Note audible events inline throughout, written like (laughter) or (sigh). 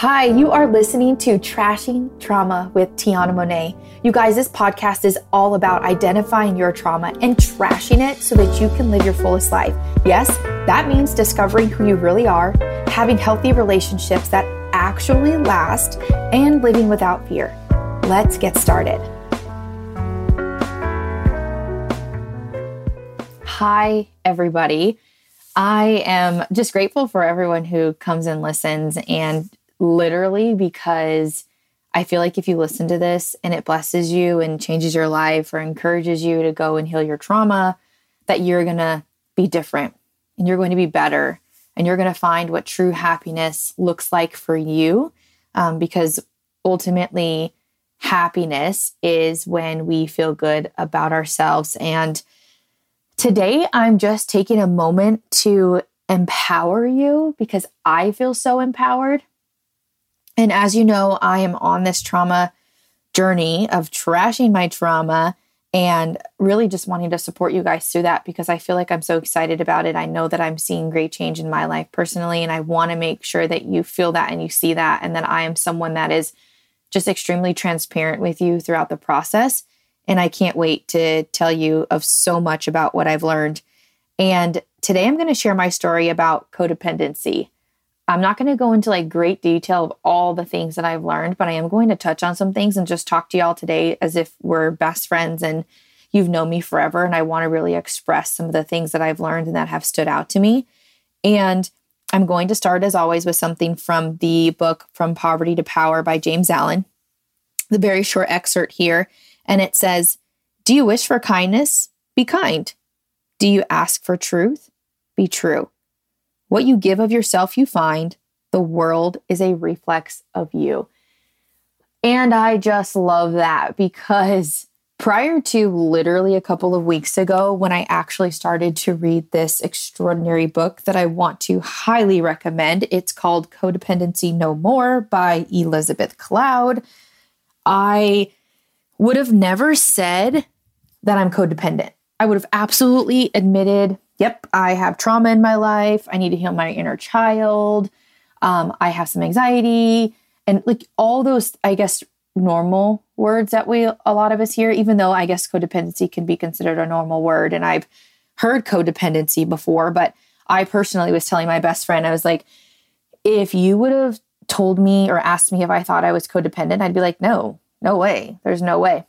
Hi, you are listening to Trashing Trauma with Tiana Monet. You guys, this podcast is all about identifying your trauma and trashing it so that you can live your fullest life. Yes, that means discovering who you really are, having healthy relationships that actually last, and living without fear. Let's get started. Hi, everybody. I am just grateful for everyone who comes and listens and literally because I feel like if you listen to this and it blesses you and changes your life or encourages you to go and heal your trauma, that you're going to be different and you're going to be better and you're going to find what true happiness looks like for you. Um, because ultimately, happiness is when we feel good about ourselves. And today, I'm just taking a moment to empower you because I feel so empowered. And as you know, I am on this trauma journey of trashing my trauma and really just wanting to support you guys through that because I feel like I'm so excited about it. I know that I'm seeing great change in my life personally, and I want to make sure that you feel that and you see that, and that I am someone that is just extremely transparent with you throughout the process. And I can't wait to tell you of so much about what I've learned. And today I'm going to share my story about codependency. I'm not going to go into like great detail of all the things that I've learned, but I am going to touch on some things and just talk to y'all today as if we're best friends and you've known me forever. And I want to really express some of the things that I've learned and that have stood out to me. And I'm going to start, as always, with something from the book From Poverty to Power by James Allen. The very short excerpt here. And it says, Do you wish for kindness? Be kind. Do you ask for truth? Be true. What you give of yourself, you find. The world is a reflex of you. And I just love that because prior to literally a couple of weeks ago, when I actually started to read this extraordinary book that I want to highly recommend, it's called Codependency No More by Elizabeth Cloud. I would have never said that I'm codependent. I would have absolutely admitted yep, I have trauma in my life. I need to heal my inner child. Um, I have some anxiety and like all those, I guess, normal words that we, a lot of us hear, even though I guess codependency can be considered a normal word. And I've heard codependency before, but I personally was telling my best friend, I was like, if you would have told me or asked me if I thought I was codependent, I'd be like, no, no way. There's no way.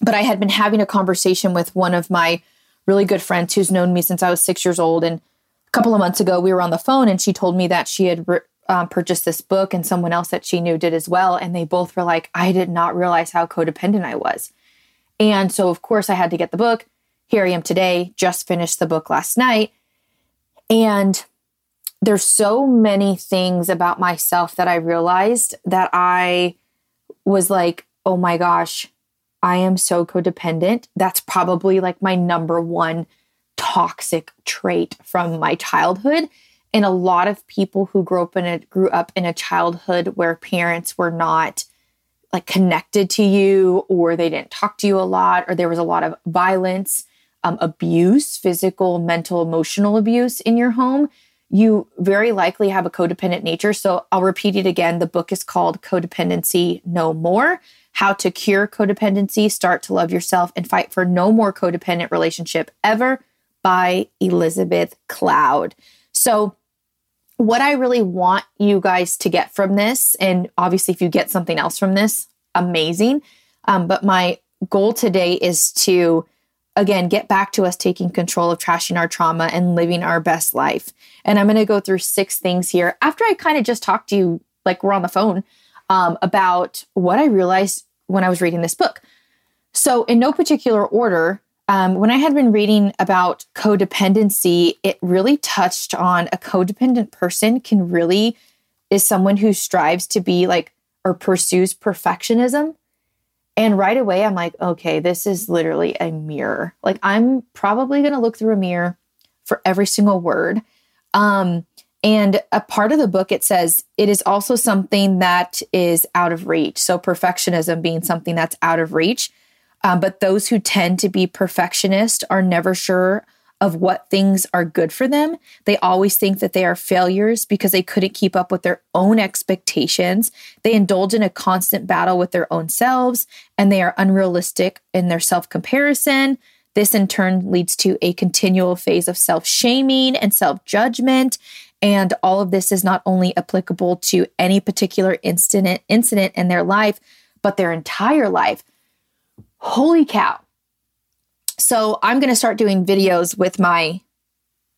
But I had been having a conversation with one of my really good friend who's known me since I was six years old. And a couple of months ago, we were on the phone and she told me that she had um, purchased this book and someone else that she knew did as well. And they both were like, I did not realize how codependent I was. And so, of course, I had to get the book. Here I am today, just finished the book last night. And there's so many things about myself that I realized that I was like, oh my gosh, I am so codependent. That's probably like my number one toxic trait from my childhood. And a lot of people who grew up in a grew up in a childhood where parents were not like connected to you or they didn't talk to you a lot or there was a lot of violence, um, abuse, physical, mental, emotional abuse in your home, you very likely have a codependent nature. So I'll repeat it again. The book is called Codependency No More how to Cure Codependency, Start to Love Yourself, and Fight for No More Codependent Relationship Ever by Elizabeth Cloud. So, what I really want you guys to get from this, and obviously, if you get something else from this, amazing. Um, but my goal today is to, again, get back to us taking control of trashing our trauma and living our best life. And I'm going to go through six things here after I kind of just talked to you, like we're on the phone, um, about what I realized when I was reading this book. So, in no particular order, um, when I had been reading about codependency, it really touched on a codependent person can really is someone who strives to be like or pursues perfectionism. And right away, I'm like, okay, this is literally a mirror. Like, I'm probably going to look through a mirror for every single word. Um, and a part of the book, it says it is also something that is out of reach. So, perfectionism being something that's out of reach. Um, but those who tend to be perfectionist are never sure of what things are good for them. They always think that they are failures because they couldn't keep up with their own expectations. They indulge in a constant battle with their own selves and they are unrealistic in their self comparison. This in turn leads to a continual phase of self shaming and self judgment. And all of this is not only applicable to any particular incident, incident in their life, but their entire life. Holy cow. So I'm going to start doing videos with my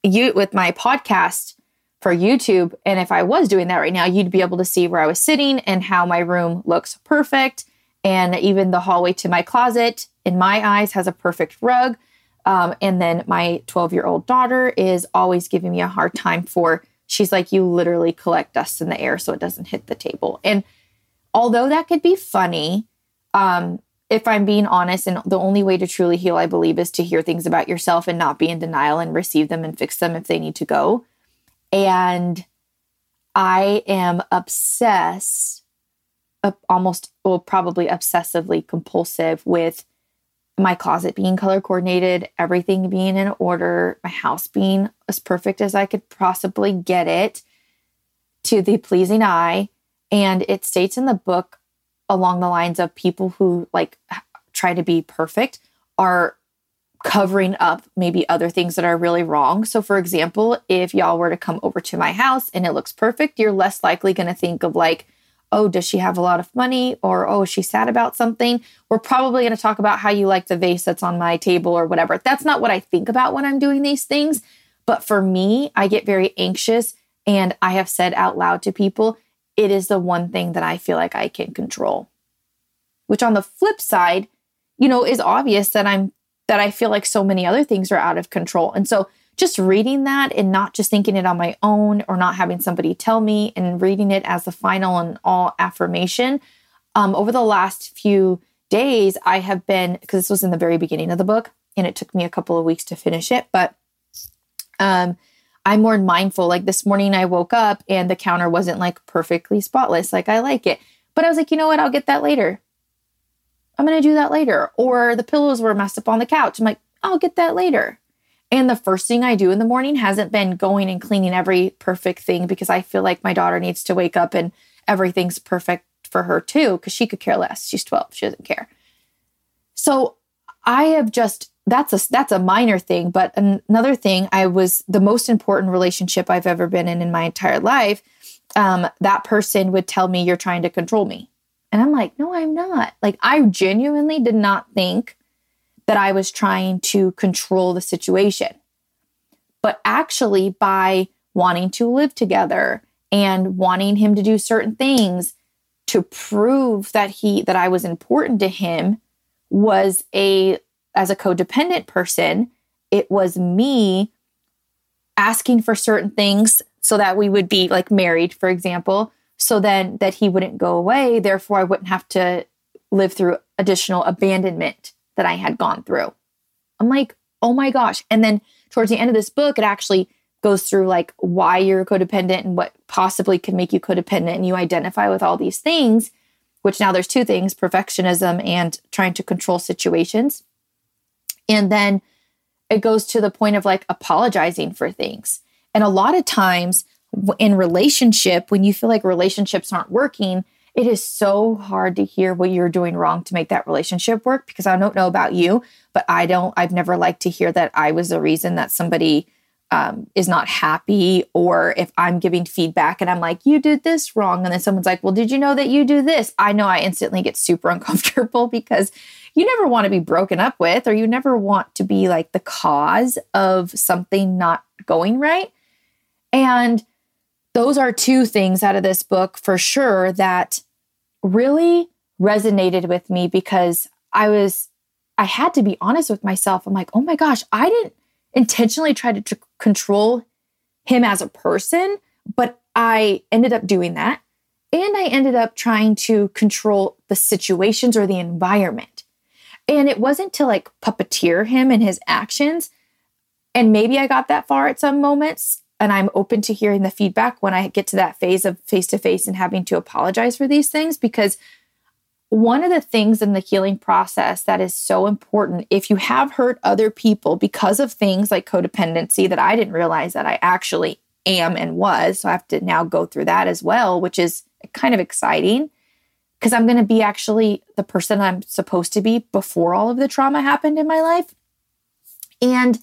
you with my podcast for YouTube and if I was doing that right now you'd be able to see where I was sitting and how my room looks perfect and even the hallway to my closet in my eyes has a perfect rug um, and then my 12 year old daughter is always giving me a hard time for she's like you literally collect dust in the air so it doesn't hit the table and although that could be funny um, if I'm being honest, and the only way to truly heal, I believe, is to hear things about yourself and not be in denial and receive them and fix them if they need to go. And I am obsessed, uh, almost, well, probably obsessively compulsive with my closet being color coordinated, everything being in order, my house being as perfect as I could possibly get it to the pleasing eye. And it states in the book along the lines of people who like try to be perfect are covering up maybe other things that are really wrong. So, for example, if y'all were to come over to my house and it looks perfect, you're less likely going to think of like, oh, does she have a lot of money? Or, oh, is she sad about something? We're probably going to talk about how you like the vase that's on my table or whatever. That's not what I think about when I'm doing these things. But for me, I get very anxious. And I have said out loud to people, it is the one thing that I feel like I can control. Which on the flip side, you know, is obvious that I'm that I feel like so many other things are out of control. And so just reading that and not just thinking it on my own or not having somebody tell me and reading it as the final and all affirmation um, over the last few days i have been because this was in the very beginning of the book and it took me a couple of weeks to finish it but um, I'm more mindful. Like this morning, I woke up and the counter wasn't like perfectly spotless. Like I like it. But I was like, you know what? I'll get that later. I'm going to do that later. Or the pillows were messed up on the couch. I'm like, I'll get that later. And the first thing I do in the morning hasn't been going and cleaning every perfect thing because I feel like my daughter needs to wake up and everything's perfect for her too because she could care less. She's 12, she doesn't care. So I have just that's a that's a minor thing but another thing i was the most important relationship i've ever been in in my entire life um, that person would tell me you're trying to control me and i'm like no i'm not like i genuinely did not think that i was trying to control the situation but actually by wanting to live together and wanting him to do certain things to prove that he that i was important to him was a as a codependent person, it was me asking for certain things so that we would be like married, for example, so then that he wouldn't go away. Therefore, I wouldn't have to live through additional abandonment that I had gone through. I'm like, oh my gosh. And then towards the end of this book, it actually goes through like why you're codependent and what possibly can make you codependent. And you identify with all these things, which now there's two things perfectionism and trying to control situations. And then it goes to the point of like apologizing for things. And a lot of times in relationship, when you feel like relationships aren't working, it is so hard to hear what you're doing wrong to make that relationship work because I don't know about you, but I don't, I've never liked to hear that I was the reason that somebody um, is not happy or if I'm giving feedback and I'm like, you did this wrong. And then someone's like, well, did you know that you do this? I know I instantly get super (laughs) uncomfortable because you never want to be broken up with or you never want to be like the cause of something not going right. And those are two things out of this book for sure that really resonated with me because I was, I had to be honest with myself. I'm like, oh my gosh, I didn't intentionally try to tr- control him as a person, but I ended up doing that. And I ended up trying to control the situations or the environment. And it wasn't to like puppeteer him and his actions. And maybe I got that far at some moments. And I'm open to hearing the feedback when I get to that phase of face to face and having to apologize for these things because one of the things in the healing process that is so important, if you have hurt other people because of things like codependency that I didn't realize that I actually am and was, so I have to now go through that as well, which is kind of exciting because I'm going to be actually the person I'm supposed to be before all of the trauma happened in my life. And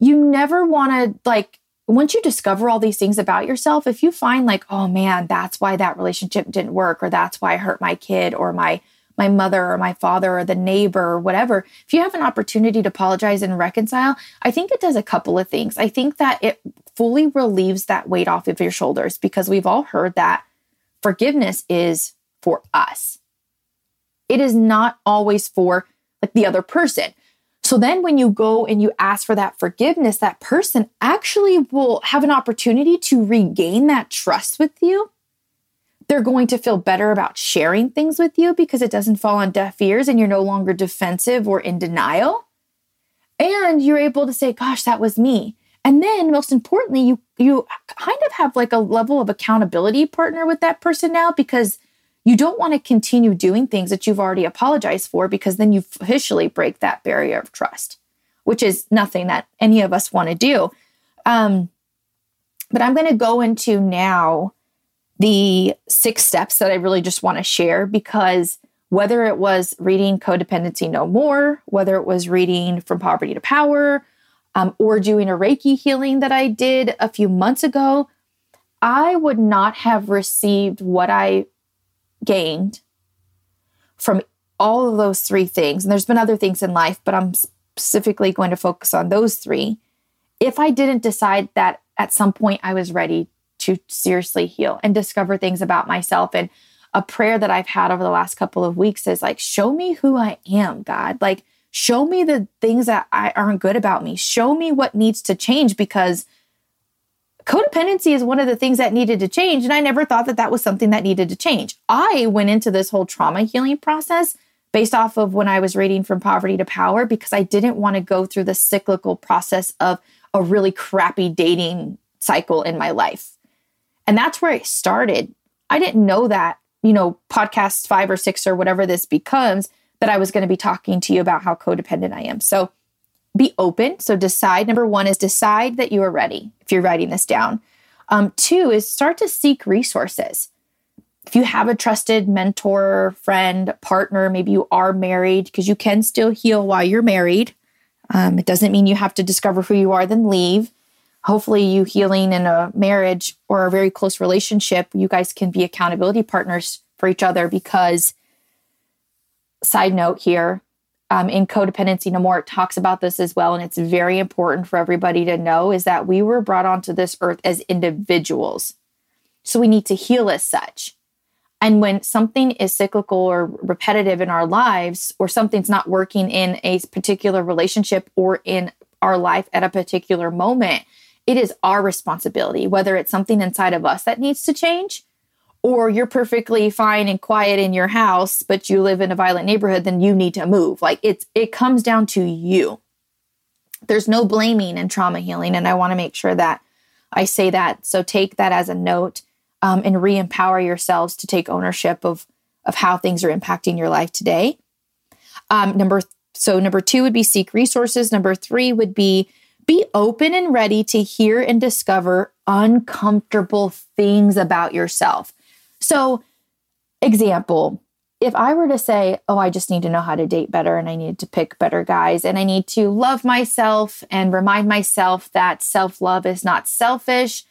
you never want to like once you discover all these things about yourself, if you find like, oh man, that's why that relationship didn't work, or that's why I hurt my kid, or my my mother or my father or the neighbor or whatever, if you have an opportunity to apologize and reconcile, I think it does a couple of things. I think that it fully relieves that weight off of your shoulders because we've all heard that forgiveness is for us. It is not always for like the other person. So then when you go and you ask for that forgiveness, that person actually will have an opportunity to regain that trust with you. They're going to feel better about sharing things with you because it doesn't fall on deaf ears and you're no longer defensive or in denial. And you're able to say, gosh, that was me. And then most importantly, you you kind of have like a level of accountability partner with that person now because you don't want to continue doing things that you've already apologized for because then you officially break that barrier of trust, which is nothing that any of us want to do. Um, but I'm going to go into now the six steps that I really just want to share because whether it was reading Codependency No More, whether it was reading From Poverty to Power, um, or doing a Reiki healing that I did a few months ago, I would not have received what I gained from all of those three things, and there's been other things in life, but I'm specifically going to focus on those three. If I didn't decide that at some point I was ready to seriously heal and discover things about myself, and a prayer that I've had over the last couple of weeks is like, show me who I am, God. Like, show me the things that I aren't good about me. Show me what needs to change because codependency is one of the things that needed to change. And I never thought that that was something that needed to change. I went into this whole trauma healing process based off of when I was reading From Poverty to Power because I didn't want to go through the cyclical process of a really crappy dating cycle in my life. And that's where I started. I didn't know that, you know, podcast five or six or whatever this becomes, that I was going to be talking to you about how codependent I am. So be open. So decide. Number one is decide that you are ready if you're writing this down. Um, two is start to seek resources. If you have a trusted mentor, friend, partner, maybe you are married, because you can still heal while you're married. Um, it doesn't mean you have to discover who you are, then leave. Hopefully, you healing in a marriage or a very close relationship, you guys can be accountability partners for each other because, side note here, um, in codependency no more it talks about this as well and it's very important for everybody to know is that we were brought onto this earth as individuals. So we need to heal as such. And when something is cyclical or repetitive in our lives or something's not working in a particular relationship or in our life at a particular moment it is our responsibility whether it's something inside of us that needs to change or you're perfectly fine and quiet in your house but you live in a violent neighborhood then you need to move. Like it's it comes down to you. There's no blaming in trauma healing and i want to make sure that i say that. So take that as a note um, and re-empower yourselves to take ownership of of how things are impacting your life today. Um, number so number two would be seek resources. Number three would be be open and ready to hear and discover uncomfortable things about yourself so, example, if I were to say, oh, I just need to know how to date better and I need to pick better guys and I need to love myself and remind myself that self love is not selfish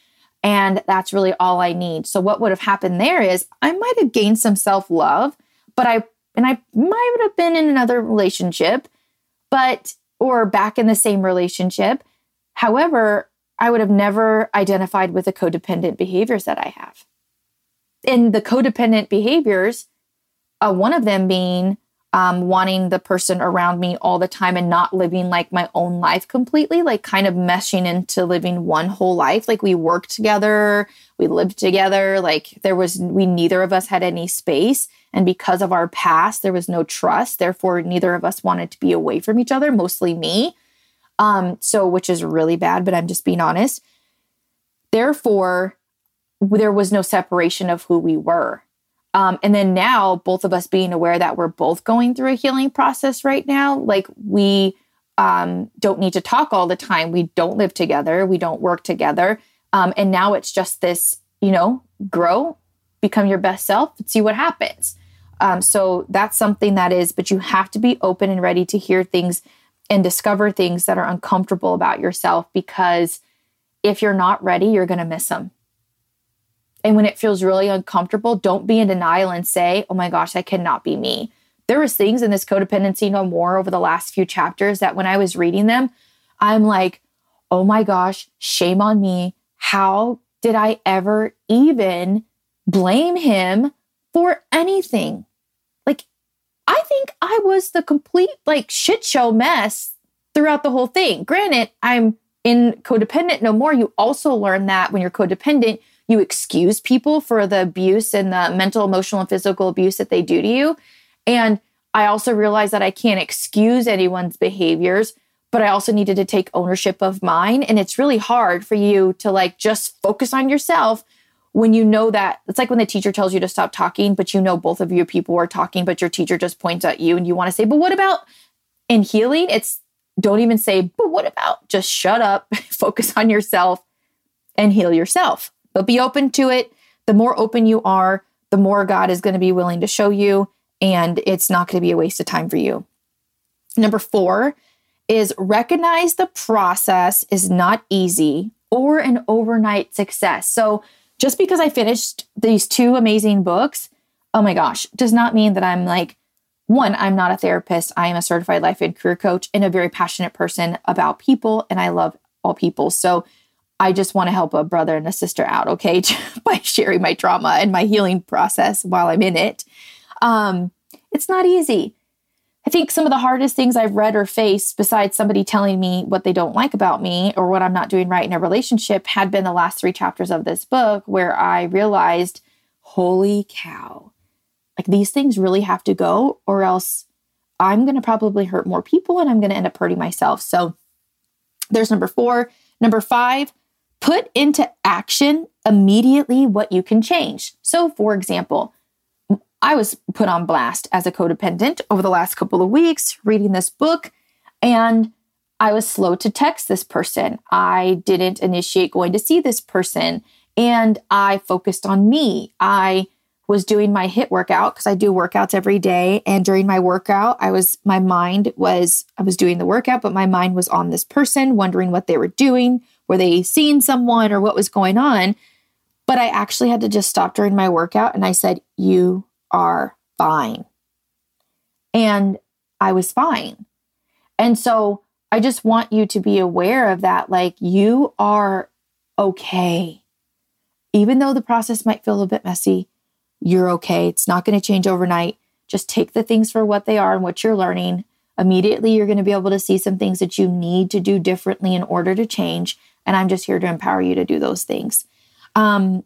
and that's really all I need. So, what would have happened there is I might have gained some self love, but I, and I might have been in another relationship, but, or back in the same relationship. However, I would have never identified with the codependent behaviors that I have in the codependent behaviors, uh, one of them being um, wanting the person around me all the time and not living like my own life completely, like kind of meshing into living one whole life. Like we worked together, we lived together, like there was, we neither of us had any space. And because of our past, there was no trust. Therefore, neither of us wanted to be away from each other, mostly me. Um, so, which is really bad, but I'm just being honest. Therefore, there was no separation of who we were. Um, and then now, both of us being aware that we're both going through a healing process right now, like we um, don't need to talk all the time. We don't live together. We don't work together. Um, and now it's just this, you know, grow, become your best self, and see what happens. Um, so that's something that is, but you have to be open and ready to hear things and discover things that are uncomfortable about yourself because if you're not ready, you're going to miss them. And when it feels really uncomfortable, don't be in denial and say, oh my gosh, that cannot be me. There was things in this codependency no more over the last few chapters that when I was reading them, I'm like, oh my gosh, shame on me. How did I ever even blame him for anything? Like, I think I was the complete like shit show mess throughout the whole thing. Granted, I'm in codependent no more. You also learn that when you're codependent, you excuse people for the abuse and the mental, emotional, and physical abuse that they do to you. And I also realized that I can't excuse anyone's behaviors, but I also needed to take ownership of mine. And it's really hard for you to like just focus on yourself when you know that it's like when the teacher tells you to stop talking, but you know both of your people are talking, but your teacher just points at you and you want to say, but what about in healing? It's don't even say, but what about just shut up, (laughs) focus on yourself and heal yourself but be open to it. The more open you are, the more God is going to be willing to show you, and it's not going to be a waste of time for you. Number four is recognize the process is not easy or an overnight success. So, just because I finished these two amazing books, oh my gosh, does not mean that I'm like, one, I'm not a therapist. I am a certified life and career coach and a very passionate person about people, and I love all people. So, I just want to help a brother and a sister out, okay, (laughs) by sharing my trauma and my healing process while I'm in it. Um, it's not easy. I think some of the hardest things I've read or faced, besides somebody telling me what they don't like about me or what I'm not doing right in a relationship, had been the last three chapters of this book where I realized, holy cow, like these things really have to go, or else I'm going to probably hurt more people and I'm going to end up hurting myself. So there's number four. Number five, put into action immediately what you can change. So, for example, I was put on blast as a codependent over the last couple of weeks reading this book, and I was slow to text this person. I didn't initiate going to see this person, and I focused on me. I was doing my HIIT workout because I do workouts every day. And during my workout, I was, my mind was, I was doing the workout, but my mind was on this person, wondering what they were doing, were they seeing someone or what was going on? But I actually had to just stop during my workout and I said, You are fine. And I was fine. And so I just want you to be aware of that. Like, you are okay. Even though the process might feel a bit messy, you're okay. It's not going to change overnight. Just take the things for what they are and what you're learning. Immediately, you're going to be able to see some things that you need to do differently in order to change. And I'm just here to empower you to do those things. Um,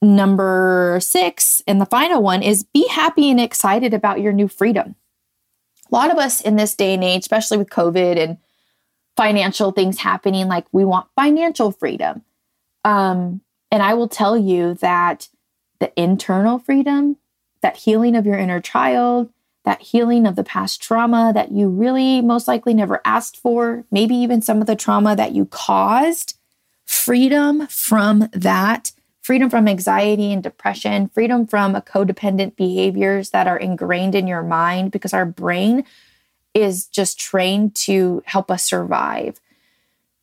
number six, and the final one is be happy and excited about your new freedom. A lot of us in this day and age, especially with COVID and financial things happening, like we want financial freedom. Um, and I will tell you that the internal freedom, that healing of your inner child, that healing of the past trauma that you really most likely never asked for, maybe even some of the trauma that you caused, freedom from that, freedom from anxiety and depression, freedom from codependent behaviors that are ingrained in your mind because our brain is just trained to help us survive.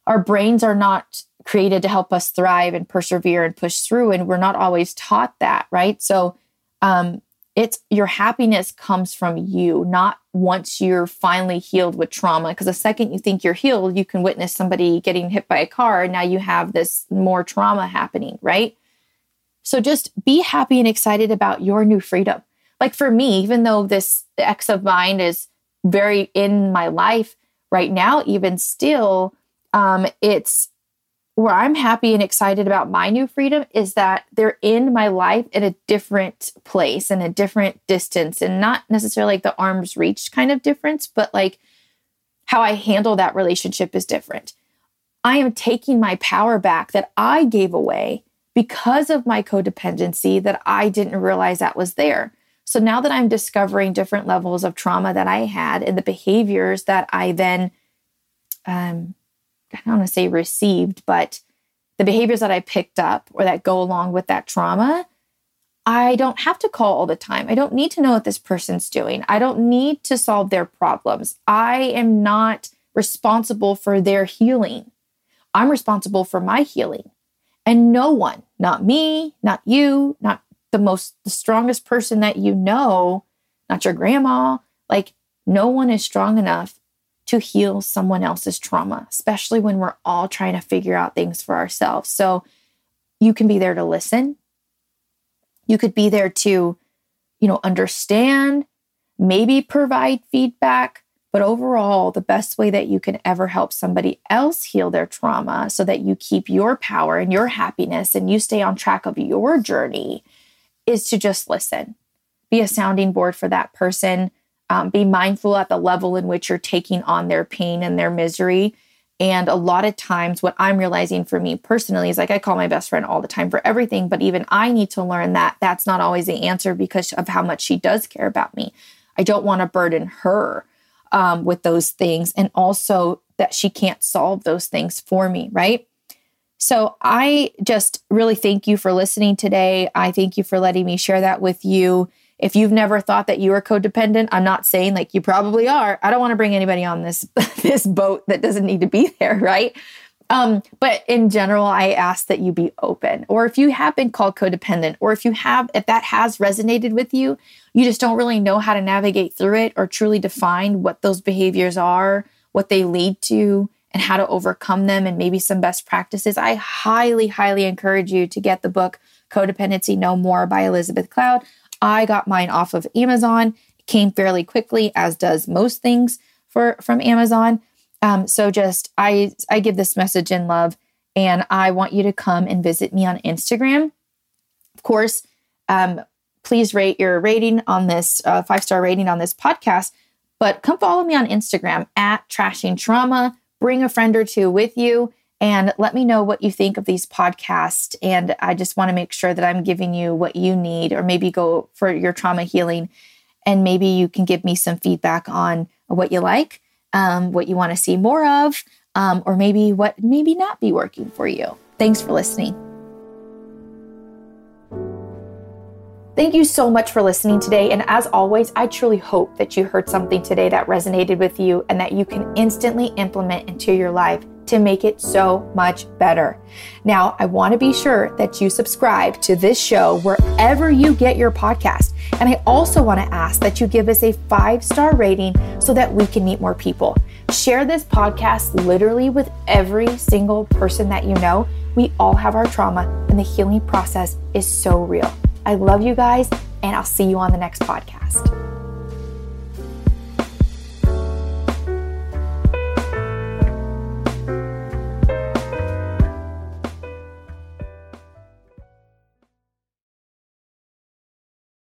Our brains are not created to help us thrive and persevere and push through, and we're not always taught that, right? So, um, it's your happiness comes from you, not once you're finally healed with trauma. Because the second you think you're healed, you can witness somebody getting hit by a car. And now you have this more trauma happening, right? So just be happy and excited about your new freedom. Like for me, even though this ex of mine is very in my life right now, even still, um, it's where I'm happy and excited about my new freedom is that they're in my life in a different place and a different distance and not necessarily like the arm's reach kind of difference, but like how I handle that relationship is different. I am taking my power back that I gave away because of my codependency that I didn't realize that was there. So now that I'm discovering different levels of trauma that I had and the behaviors that I then, um, I don't want to say received, but the behaviors that I picked up or that go along with that trauma, I don't have to call all the time. I don't need to know what this person's doing. I don't need to solve their problems. I am not responsible for their healing. I'm responsible for my healing. And no one, not me, not you, not the most, the strongest person that you know, not your grandma, like no one is strong enough to heal someone else's trauma, especially when we're all trying to figure out things for ourselves. So you can be there to listen. You could be there to, you know, understand, maybe provide feedback, but overall, the best way that you can ever help somebody else heal their trauma so that you keep your power and your happiness and you stay on track of your journey is to just listen. Be a sounding board for that person. Um, be mindful at the level in which you're taking on their pain and their misery. And a lot of times, what I'm realizing for me personally is like I call my best friend all the time for everything, but even I need to learn that that's not always the answer because of how much she does care about me. I don't want to burden her um, with those things and also that she can't solve those things for me, right? So I just really thank you for listening today. I thank you for letting me share that with you. If you've never thought that you are codependent, I'm not saying like you probably are. I don't want to bring anybody on this (laughs) this boat that doesn't need to be (laughs) there, right? Um, but in general, I ask that you be open. Or if you have been called codependent, or if you have, if that has resonated with you, you just don't really know how to navigate through it or truly define what those behaviors are, what they lead to, and how to overcome them, and maybe some best practices, I highly, highly encourage you to get the book Codependency No More by Elizabeth Cloud. I got mine off of Amazon. It came fairly quickly, as does most things for from Amazon. Um, so just I I give this message in love, and I want you to come and visit me on Instagram. Of course, um, please rate your rating on this uh, five star rating on this podcast. But come follow me on Instagram at Trashing Trauma. Bring a friend or two with you and let me know what you think of these podcasts. And I just want to make sure that I'm giving you what you need, or maybe go for your trauma healing. And maybe you can give me some feedback on what you like um, what you want to see more of, um, or maybe what maybe not be working for you. Thanks for listening. Thank you so much for listening today. And as always, I truly hope that you heard something today that resonated with you and that you can instantly implement into your life to make it so much better. Now, I want to be sure that you subscribe to this show wherever you get your podcast. And I also want to ask that you give us a five star rating so that we can meet more people. Share this podcast literally with every single person that you know. We all have our trauma, and the healing process is so real. I love you guys, and I'll see you on the next podcast.